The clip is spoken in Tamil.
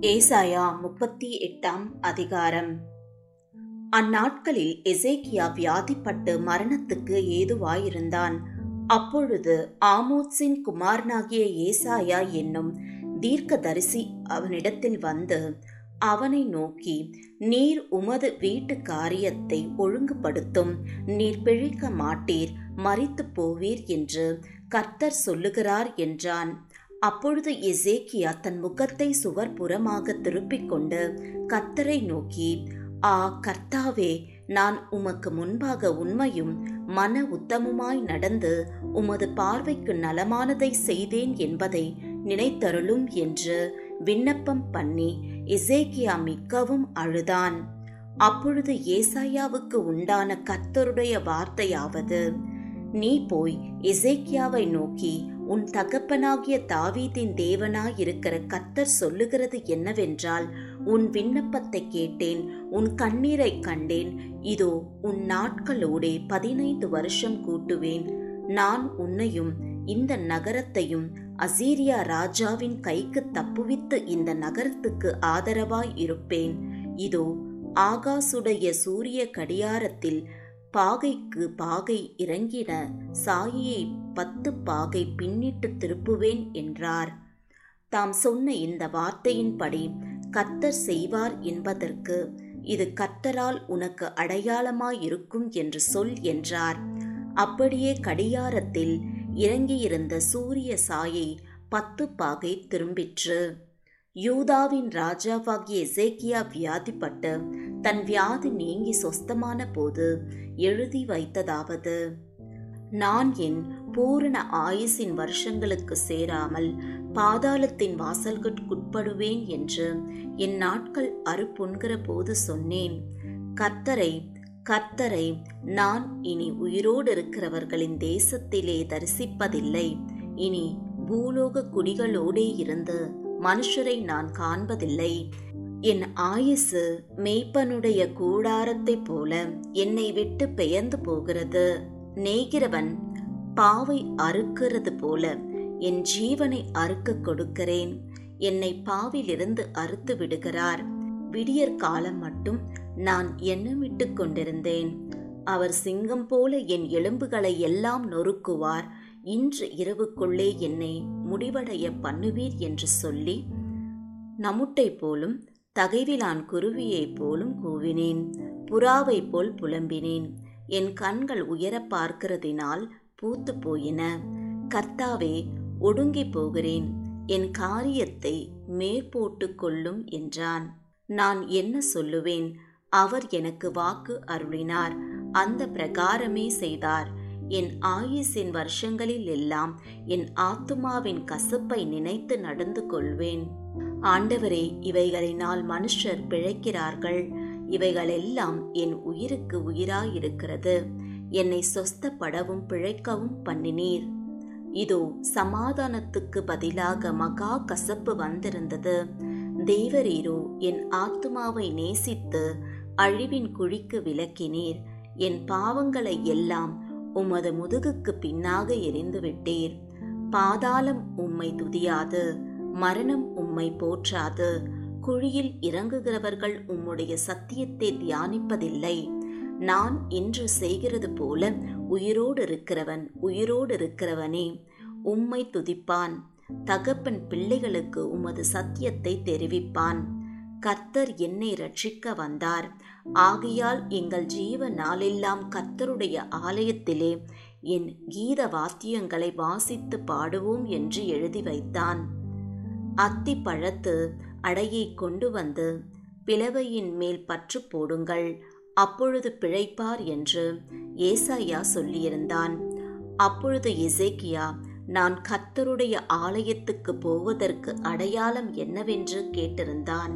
ஏசாயா முப்பத்தி எட்டாம் அதிகாரம். அந்நாட்களில் எசேக்கியா வியாதிப்பட்டு மரணத்துக்கு ஏதுவாயிருந்தான். அப்பொழுது ஆமோத்ஸின் குமாரனாகிய ஏசாயா என்னும் தீர்க்கதரிசி அவனிடத்தில் வந்து அவனை நோக்கி நீர் உமது வீட்டு காரியத்தை ஒழுங்குபடுத்தும். நீர் பிழைக்க மாட்டீர். மறித்து போவீர் என்று கர்த்தர் சொல்லுகிறார் என்றான். அப்பொழுது எசேக்கியா தன் முகத்தை சுவர் புறமாக திருப்பிக் கொண்டு கத்தரை நோக்கி ஆ கர்த்தாவே நான் உமக்கு முன்பாக உண்மையும் மன உத்தமுமாய் நடந்து உமது பார்வைக்கு நலமானதை செய்தேன் என்பதை நினைத்தருளும் என்று விண்ணப்பம் பண்ணி இசேக்கியா மிக்கவும் அழுதான். அப்பொழுது ஏசாயாவுக்கு உண்டான கர்த்தருடைய வார்த்தையாவது நீ போய் இசைக்கியாவை நோக்கி உன் தகப்பனாகிய தாவீதின் தேவனாயிருக்கிற கத்தர் சொல்லுகிறது என்னவென்றால் உன் விண்ணப்பத்தை கேட்டேன் உன் கண்ணீரை கண்டேன். இதோ உன் நாட்களோடே பதினைந்து வருஷம் கூட்டுவேன். நான் உன்னையும் இந்த நகரத்தையும் அசீரியா ராஜாவின் கைக்கு தப்புவித்து இந்த நகரத்துக்கு ஆதரவாய் இருப்பேன். இதோ ஆகாசுடைய சூரிய கடியாரத்தில் பாகைக்கு பாகை இறங்கின சாயியை பத்து பாகை பின்னிட்டு திருப்புவேன் என்றார். தாம் சொன்ன இந்த வார்த்தையின்படி கத்தர் செய்வார் என்பதற்கு இது கத்தரால் உனக்கு அடையாளமாயிருக்கும் என்று சொல் என்றார். அப்படியே கடியாரத்தில் இறங்கியிருந்த சூரிய சாயை பத்து பாகை திரும்பிற்று. யூதாவின் ராஜாவாகிய எசேக்கியா வியாதிப்பட்டு தன் வியாதி நீங்கி சொஸ்தமான போது எழுதி வைத்ததாவது நான் என் பூரண ஆயுசின் வருஷங்களுக்கு சேராமல் பாதாளத்தின் வாசல்களுக்குட்படுவேன் என்று என் நாட்கள் அறுப்புண்கிற போது சொன்னேன். கர்த்தரை கர்த்தரை நான் இனி உயிரோடு இருக்கிறவர்களின் தேசத்திலே தரிசிப்பதில்லை. இனி பூலோக குடிகளோடே இருந்து மனுஷரை நான் காண்பதில்லை. என் ஆயுசு மேய்ப்பனுடைய கூடாரத்தைப் போல என்னை விட்டு பெயர்ந்து போகிறது. நெய்கிறவன் பாவை அறுக்கிறது போல என் ஜீவனை அறுக்க கொடுக்கிறேன். என்னை பாவிலிருந்து அறுத்து விடுகிறார். விடியற் காலம் மட்டும் நான் எண்ணமிட்டு கொண்டிருந்தேன். அவர் சிங்கம் போல என் எலும்புகளை எல்லாம் நொறுக்குவார். இன்று இரவுக்குள்ளே என்னை முடிவடைய பண்ணுவீர் என்று சொல்லி நமுட்டை போலும் தகைவிலான் குருவியைப் போலும் கூவினேன் புறாவைப் போல் புலம்பினேன். என் கண்கள் உயர பார்க்கிறதினால் பூத்து போயின. கர்த்தாவே ஒடுங்கி போகிறேன். என் காரியத்தை மேற்போட்டு கொள்ளும் என்றான். நான் என்ன சொல்லுவேன்? அவர் எனக்கு வாக்கு அருளினார். அந்த பிரகாரமே செய்தார். என் ஆயுசின் வருஷங்களில் எல்லாம் என் ஆத்துமாவின் கசப்பை நினைத்து நடந்து கொள்வேன். ஆண்டவரே இவைகளினால் மனுஷர் பிழைக்கிறார்கள். இவைகளெல்லாம் என் உயிருக்கு உயிராயிருக்கிறது. என்னை சொஸ்தப்படவும் பிழைக்கவும் பண்ணினீர். இதோ சமாதானத்துக்கு பதிலாக மகா கசப்பு வந்திருந்தது. தேவரீரோ என் ஆத்துமாவை நேசித்து அழிவின் குழிக்கு விலக்கினீர். என் பாவங்களை எல்லாம் உமது முதுகுக்கு பின்னாக எரிந்துவிட்டீர் பாதாளம் உம்மை துதியாது மரணம் உம்மை போற்றாது. குழியில் இறங்குகிறவர்கள் உம்முடைய சத்தியத்தை தியானிப்பதில்லை. நான் இன்று செய்கிறது போல உயிரோடு இருக்கிறவன் உயிரோடு இருக்கிறவனே உம்மை துதிப்பான். தகப்பன் பிள்ளைகளுக்கு உமது சத்தியத்தை தெரிவிப்பான். கர்த்தர் என்னை ரட்சிக்க வந்தார். ஆகையால் எங்கள் ஜீவ நாளெல்லாம் கர்த்தருடைய ஆலயத்திலே என் கீத வாத்தியங்களை வாசித்து பாடுவோம் என்று எழுதி வைத்தான். அத்தி பழத்து அடையை கொண்டு வந்து பிளவையின் மேல் பற்று போடுங்கள். அப்பொழுது பிழைப்பார் என்று ஏசாயா சொல்லியிருந்தான். அப்பொழுது இசேக்கியா நான் கர்த்தருடைய ஆலயத்துக்கு போவதற்கு அடையாளம் என்னவென்று கேட்டிருந்தான்.